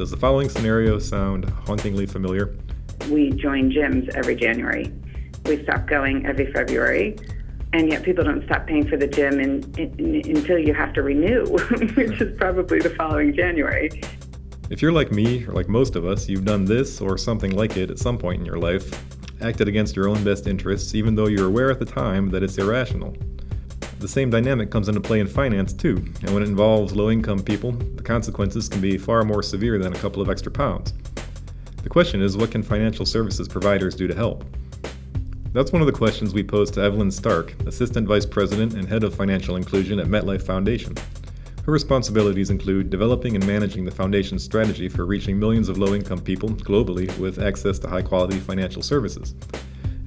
Does the following scenario sound hauntingly familiar? We join gyms every January. We stop going every February. And yet people don't stop paying for the gym in, in, until you have to renew, which is probably the following January. If you're like me, or like most of us, you've done this or something like it at some point in your life, acted against your own best interests, even though you're aware at the time that it's irrational. The same dynamic comes into play in finance too, and when it involves low income people, the consequences can be far more severe than a couple of extra pounds. The question is what can financial services providers do to help? That's one of the questions we posed to Evelyn Stark, Assistant Vice President and Head of Financial Inclusion at MetLife Foundation. Her responsibilities include developing and managing the Foundation's strategy for reaching millions of low income people globally with access to high quality financial services.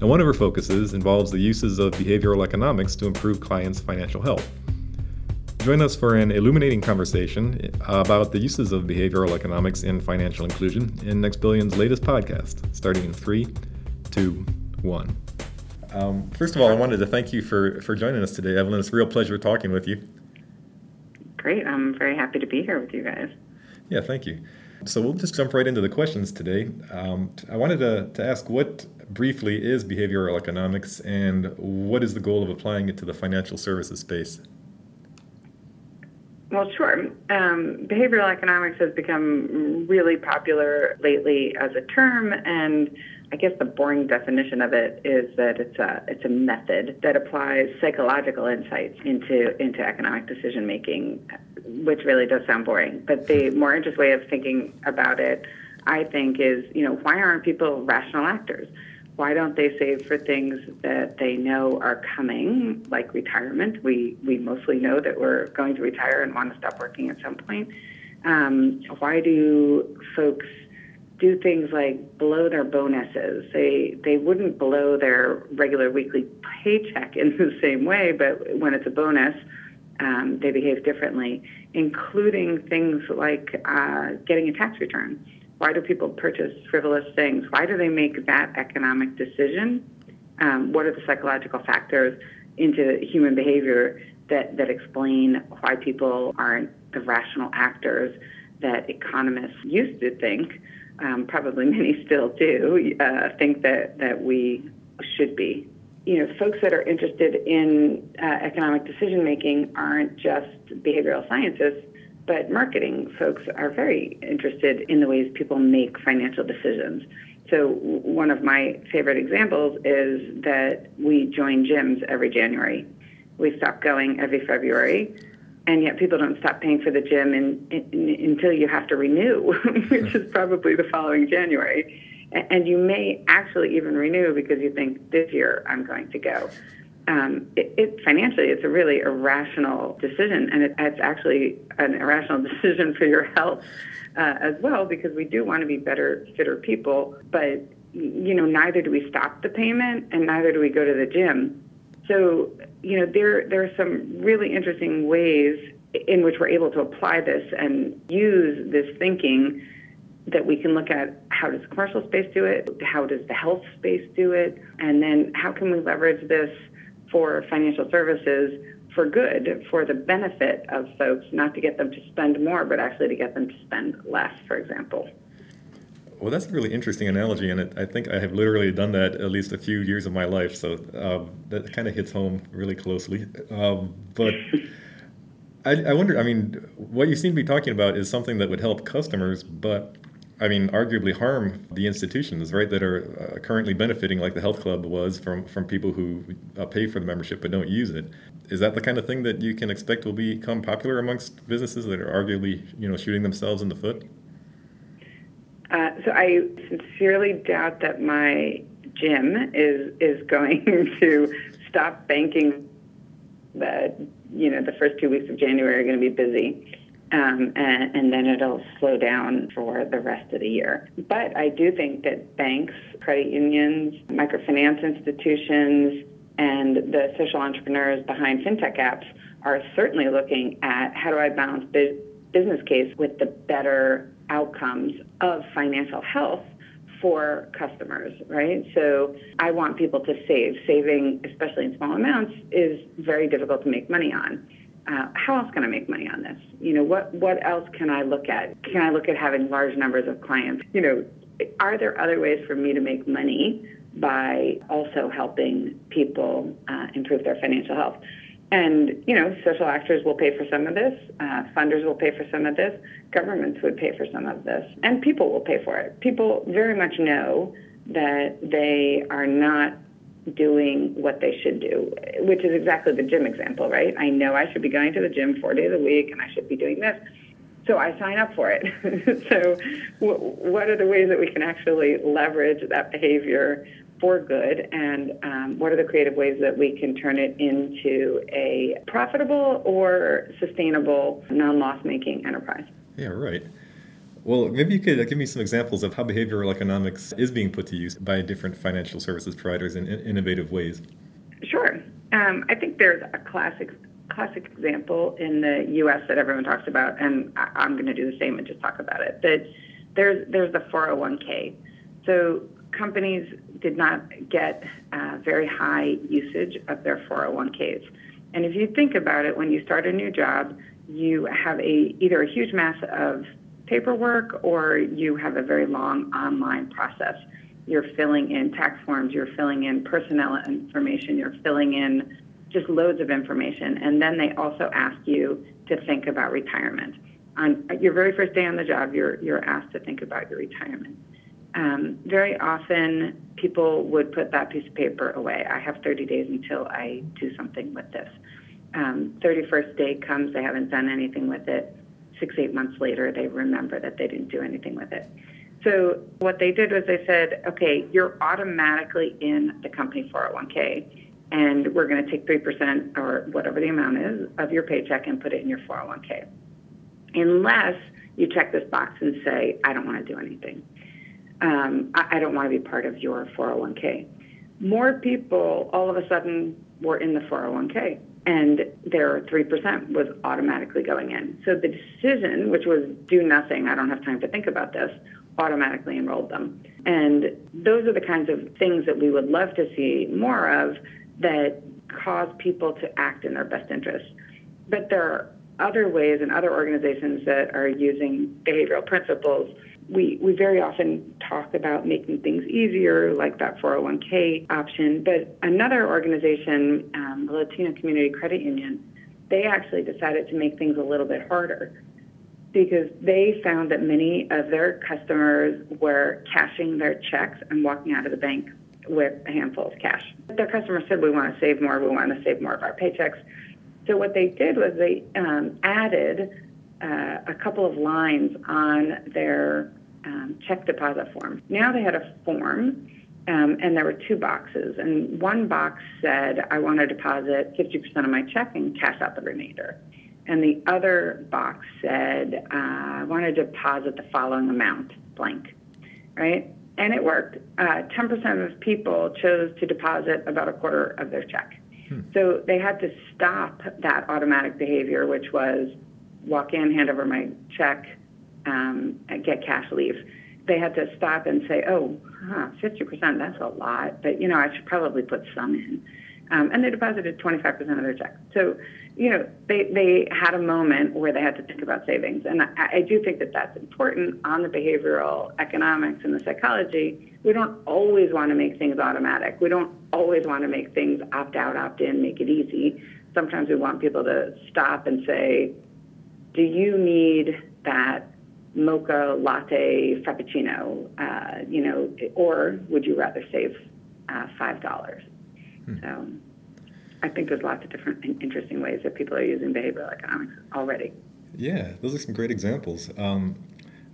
And one of her focuses involves the uses of behavioral economics to improve clients' financial health. Join us for an illuminating conversation about the uses of behavioral economics in financial inclusion in Next Billion's latest podcast, starting in three, two, one. Um, first of all, I wanted to thank you for, for joining us today, Evelyn. It's a real pleasure talking with you. Great. I'm very happy to be here with you guys. Yeah, thank you. So we'll just jump right into the questions today. Um, I wanted to, to ask what briefly is behavioral economics and what is the goal of applying it to the financial services space? Well, sure. Um, behavioral economics has become really popular lately as a term, and I guess the boring definition of it is that it's a it's a method that applies psychological insights into into economic decision making, which really does sound boring. But the more interesting way of thinking about it, I think, is you know why aren't people rational actors? why don't they save for things that they know are coming, like retirement? We we mostly know that we're going to retire and want to stop working at some point. Um, why do folks do things like blow their bonuses? They they wouldn't blow their regular weekly paycheck in the same way, but when it's a bonus, um, they behave differently, including things like uh, getting a tax return why do people purchase frivolous things? Why do they make that economic decision? Um, what are the psychological factors into human behavior that, that explain why people aren't the rational actors that economists used to think, um, probably many still do, uh, think that, that we should be? You know, folks that are interested in uh, economic decision making aren't just behavioral scientists but marketing folks are very interested in the ways people make financial decisions. So, one of my favorite examples is that we join gyms every January. We stop going every February, and yet people don't stop paying for the gym in, in, until you have to renew, which is probably the following January. And you may actually even renew because you think this year I'm going to go um, it, it, financially it's a really irrational decision, and it, it's actually an irrational decision for your health uh, as well because we do want to be better, fitter people, but you know neither do we stop the payment, and neither do we go to the gym. So you know there there are some really interesting ways in which we're able to apply this and use this thinking that we can look at how does the commercial space do it, how does the health space do it, and then how can we leverage this for financial services for good, for the benefit of folks, not to get them to spend more, but actually to get them to spend less, for example. Well, that's a really interesting analogy, and it, I think I have literally done that at least a few years of my life, so um, that kind of hits home really closely. Um, but I, I wonder, I mean, what you seem to be talking about is something that would help customers, but I mean, arguably harm the institutions, right, that are uh, currently benefiting, like the health club was, from from people who uh, pay for the membership but don't use it. Is that the kind of thing that you can expect will become popular amongst businesses that are arguably, you know, shooting themselves in the foot? Uh, so I sincerely doubt that my gym is is going to stop banking. That you know, the first two weeks of January are going to be busy um, and, and, then it'll slow down for the rest of the year. But I do think that banks, credit unions, microfinance institutions, and the social entrepreneurs behind fintech apps are certainly looking at how do I balance bu- business case with the better outcomes of financial health for customers, right? So I want people to save. Saving, especially in small amounts, is very difficult to make money on. uh, how else can I make money on this? You know, what what else can I look at? Can I look at having large numbers of clients? You know, are there other ways for me to make money by also helping people uh, improve their financial health? And, you know, social actors will pay for some of this, uh, funders will pay for some of this, governments would pay for some of this, and people will pay for it. People very much know that they are not doing what they should do, which is exactly the gym example, right? I know I should be going to the gym four days a week and I should be doing this. So I sign up for it. so, w- what are the ways that we can actually leverage that behavior for good, and um, what are the creative ways that we can turn it into a profitable or sustainable, non loss making enterprise? Yeah, right. Well, maybe you could uh, give me some examples of how behavioral economics is being put to use by different financial services providers in innovative ways. Sure. Um, I think there's a classic classic example in the U.S. that everyone talks about, and I, am going to do the same and just talk about it. That there's there's the 401k. So companies did not get uh, very high usage of their 401ks. And if you think about it, when you start a new job, you have a either a huge mass of paperwork or you have a very long online process. You're filling in tax forms, you're filling in personnel information, you're filling in just loads of information. And then they also ask you to think about retirement. On your very first day on the job, you're, you're asked to think about your retirement. Um, very often, people would put that piece of paper away. I have 30 days until I do something with this. Um, 31st day comes, they haven't done anything with it six, eight months later, they remember that they didn't do anything with it. So what they did was they said, okay, you're automatically in the company 401k, and we're going to take 3% or whatever the amount is of your paycheck and put it in your 401k. Unless you check this box and say, I don't want to do anything. Um, I, I don't want to be part of your 401k. More people all of a sudden were in the 401k and their 3% was automatically going in. So the decision, which was do nothing, I don't have time to think about this, automatically enrolled them. And those are the kinds of things that we would love to see more of that cause people to act in their best interest. But there are other ways and other organizations that are using behavioral principles we, we very often talk about making things easier, like that 401k option. But another organization, um, the Latino Community Credit Union, they actually decided to make things a little bit harder because they found that many of their customers were cashing their checks and walking out of the bank with a handful of cash. Their customers said, We want to save more, we want to save more of our paychecks. So what they did was they um, added uh, a couple of lines on their um, check deposit form. Now they had a form, um, and there were two boxes. And one box said, I want to deposit 50% of my check and cash out the remainder. And the other box said, uh, I want to deposit the following amount, blank, right? And it worked. Uh, 10% of people chose to deposit about a quarter of their check. Hmm. So they had to stop that automatic behavior, which was walk in, hand over my check, um, get cash leave. They had to stop and say, oh, huh, 50%, that's a lot, but, you know, I should probably put some in. Um, and they deposited 25% of their check. So, you know, they, they had a moment where they had to think about savings. And I, I do think that that's important on the behavioral economics and the psychology. We don't always want to make things automatic. We don't always want to make things opt out, opt in, make it easy. Sometimes we want people to stop and say, do you need that mocha latte frappuccino, uh, you know, or would you rather save uh, five dollars? Hmm. So I think there's lots of different interesting ways that people are using behavioral economics already. Yeah, those are some great examples. Um,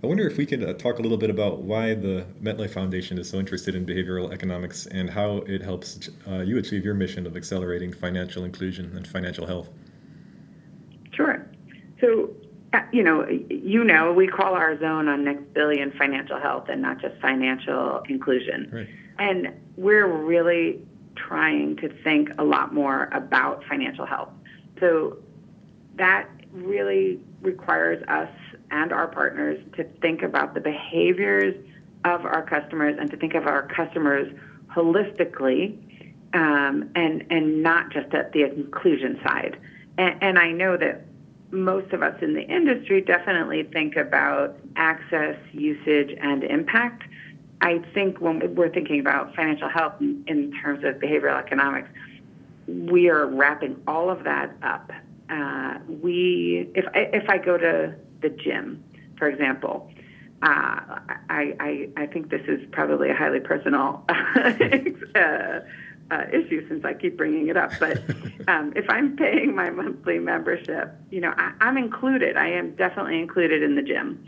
I wonder if we could uh, talk a little bit about why the MetLife Foundation is so interested in behavioral economics and how it helps uh, you achieve your mission of accelerating financial inclusion and financial health. Sure. So uh, you know, you know, we call our zone on next billion financial health and not just financial inclusion. Right. And we're really trying to think a lot more about financial health. So that really requires us and our partners to think about the behaviors of our customers and to think of our customers holistically um, and and not just at the inclusion side And, and I know that most of us in the industry definitely think about access, usage, and impact. I think when we're thinking about financial health in, terms of behavioral economics, we are wrapping all of that up. Uh, we, if if I go to the gym, for example, uh, I, I I think this is probably a highly personal uh, uh, issue since I keep bringing it up. But um, if I'm paying my monthly membership, you know, I, I'm included. I am definitely included in the gym.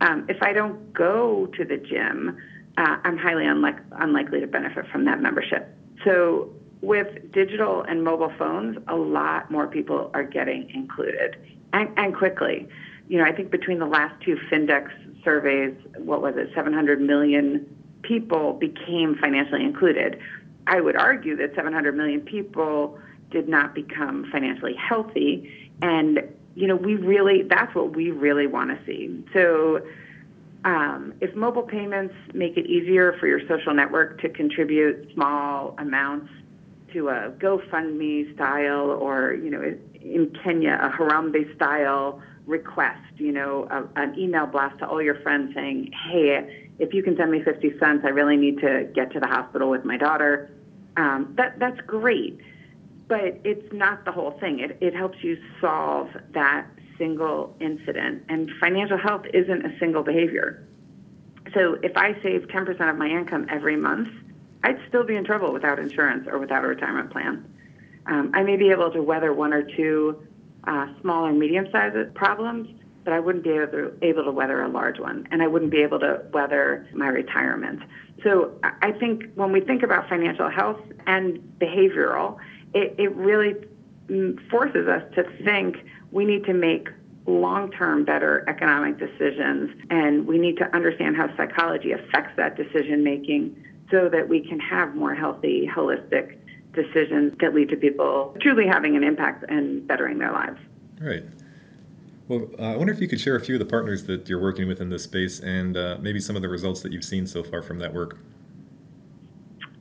Um, if I don't go to the gym, uh, I'm highly unlike, unlikely to benefit from that membership. So with digital and mobile phones, a lot more people are getting included and, and quickly. You know, I think between the last two Findex surveys, what was it, 700 million people became financially included. I would argue that 700 million people did not become financially healthy. And, you know, we really, that's what we really want to see. So, um, if mobile payments make it easier for your social network to contribute small amounts to a GoFundMe style or, you know, in Kenya, a Harambee style request, you know, a, an email blast to all your friends saying, hey, if you can send me 50 cents, I really need to get to the hospital with my daughter. Um, that, that's great, but it's not the whole thing. It, it helps you solve that single incident, and financial health isn't a single behavior. So if I save 10% of my income every month, I'd still be in trouble without insurance or without a retirement plan. Um, I may be able to weather one or two uh, small and medium-sized problems, but I wouldn't be able to, able to weather a large one, and I wouldn't be able to weather my retirement. So I think when we think about financial health and behavioral, it, it really mm, forces us to think we need to make long-term better economic decisions, and we need to understand how psychology affects that decision making so that we can have more healthy, holistic decisions that lead to people truly having an impact and bettering their lives. Right. Well, uh, I wonder if you could share a few of the partners that you're working with in this space and uh, maybe some of the results that you've seen so far from that work.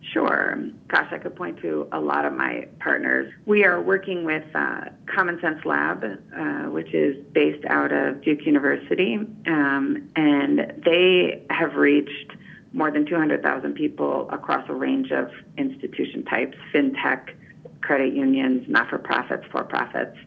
Sure. Gosh, I could point to a lot of my partners. We are working with uh, Common Cents Lab, uh, which is based out of Duke University, um, and they have reached more than 200,000 people across a range of institution types fintech, credit unions, not for profits, for profits,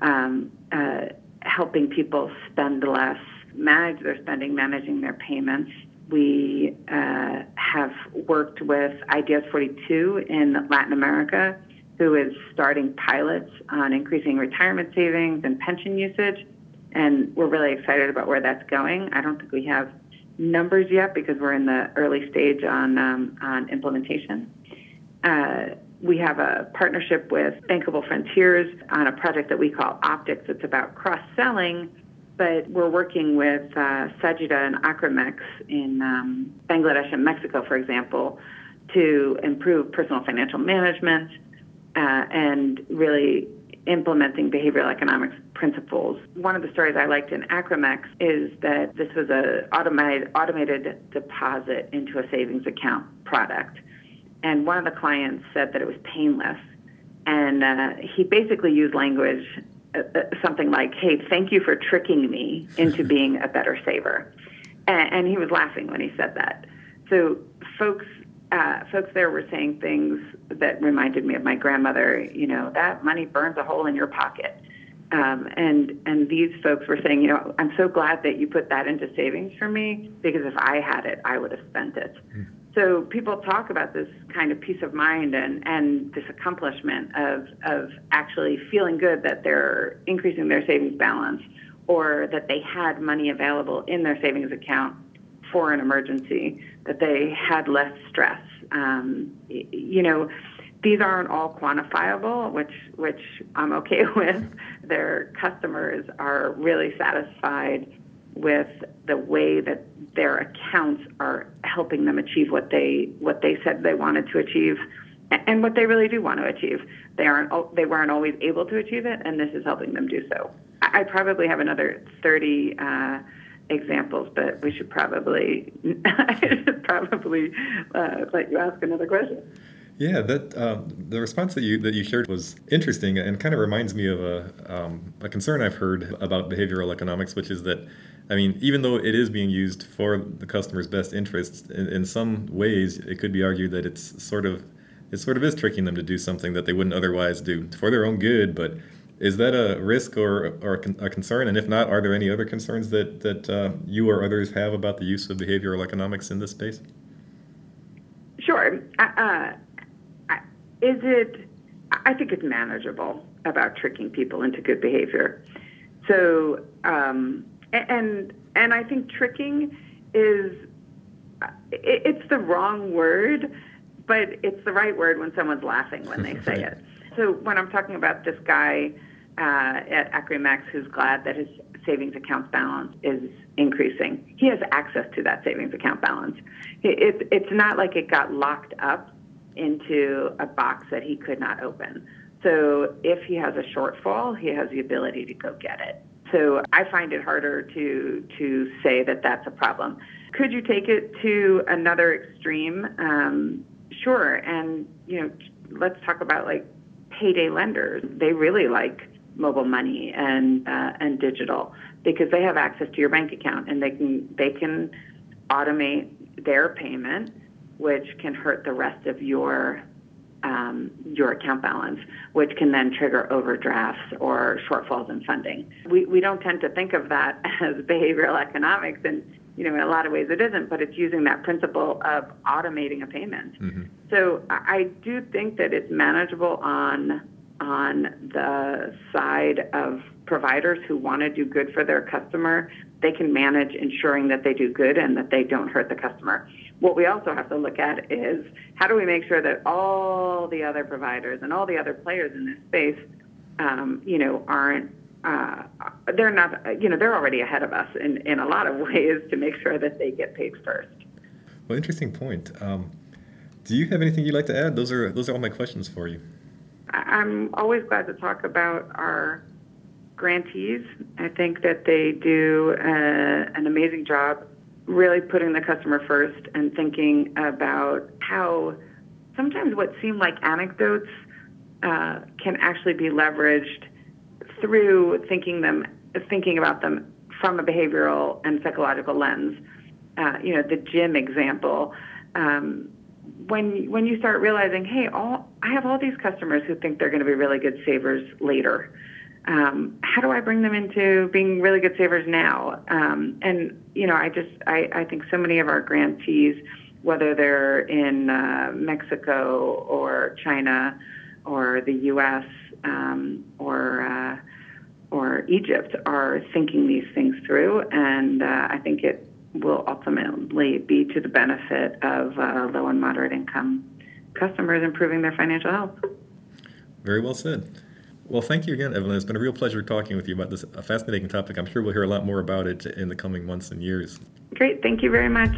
um, uh, helping people spend less, manage their spending, managing their payments. We uh, have worked with Ideas 42 in Latin America, who is starting pilots on increasing retirement savings and pension usage. And we're really excited about where that's going. I don't think we have numbers yet because we're in the early stage on um, on implementation. Uh, we have a partnership with Bankable Frontiers on a project that we call Optics. It's about cross selling, but we're working with uh, Sajida and Acromex in um, Bangladesh and Mexico, for example, to improve personal financial management uh, and really implementing behavioral economics principles. One of the stories I liked in Acromex is that this was a automated automated deposit into a savings account product, and one of the clients said that it was painless, and uh, he basically used language uh, uh something like, "Hey, thank you for tricking me into being a better saver," and, and he was laughing when he said that. So folks uh, folks there were saying things that reminded me of my grandmother. You know, that money burns a hole in your pocket. Um, and and these folks were saying, you know, I'm so glad that you put that into savings for me because if I had it, I would have spent it. Mm. So people talk about this kind of peace of mind and, and this accomplishment of of actually feeling good that they're increasing their savings balance or that they had money available in their savings account for an emergency, that they had less stress. Um, you know, these aren't all quantifiable, which which I'm okay with. Their customers are really satisfied with the way that their accounts are helping them achieve what they what they said they wanted to achieve and what they really do want to achieve. They aren't they weren't always able to achieve it, and this is helping them do so. I probably have another 30 uh, examples, but we should probably probably uh, let you ask another question. Yeah, that uh, the response that you that you shared was interesting and kind of reminds me of a um, a concern I've heard about behavioral economics, which is that, I mean, even though it is being used for the customer's best interests, in, in some ways it could be argued that it's sort of it sort of is tricking them to do something that they wouldn't otherwise do for their own good. But is that a risk or, or a concern? And if not, are there any other concerns that that uh, you or others have about the use of behavioral economics in this space? Sure. Uh, is it, I think it's manageable about tricking people into good behavior. So, um, and, and I think tricking is, it's the wrong word, but it's the right word when someone's laughing when they say it. So when I'm talking about this guy uh, at Acremax who's glad that his savings account balance is increasing, he has access to that savings account balance. It, it's not like it got locked up into a box that he could not open. So if he has a shortfall, he has the ability to go get it. So I find it harder to to say that that's a problem. Could you take it to another extreme? Um, sure. And you know, let's talk about like payday lenders. They really like mobile money and uh, and digital because they have access to your bank account and they can they can automate their payment which can hurt the rest of your um, your account balance, which can then trigger overdrafts or shortfalls in funding. We, we don't tend to think of that as behavioral economics, and you know, in a lot of ways it isn't, but it's using that principle of automating a payment. Mm-hmm. So I do think that it's manageable on on the side of providers who want to do good for their customer. They can manage ensuring that they do good and that they don't hurt the customer what we also have to look at is how do we make sure that all the other providers and all the other players in this space, um, you know, aren't uh, they're not, you know, they're already ahead of us in, in a lot of ways to make sure that they get paid first. Well, interesting point. Um, do you have anything you'd like to add? Those are those are all my questions for you. I'm always glad to talk about our grantees. I think that they do uh, an amazing job really putting the customer first and thinking about how sometimes what seem like anecdotes uh, can actually be leveraged through thinking them, thinking about them from a behavioral and psychological lens. Uh, you know, the gym example. Um, when when you start realizing, hey, all I have all these customers who think they're going to be really good savers later um, how do I bring them into being really good savers now? Um, and you know, I just I, I think so many of our grantees, whether they're in uh, Mexico or China or the U.S. Um, or uh, or Egypt, are thinking these things through, and uh, I think it will ultimately be to the benefit of uh, low and moderate income customers improving their financial health. Very well said. Well, thank you again, Evelyn. It's been a real pleasure talking with you about this fascinating topic. I'm sure we'll hear a lot more about it in the coming months and years. Great. Thank you very much.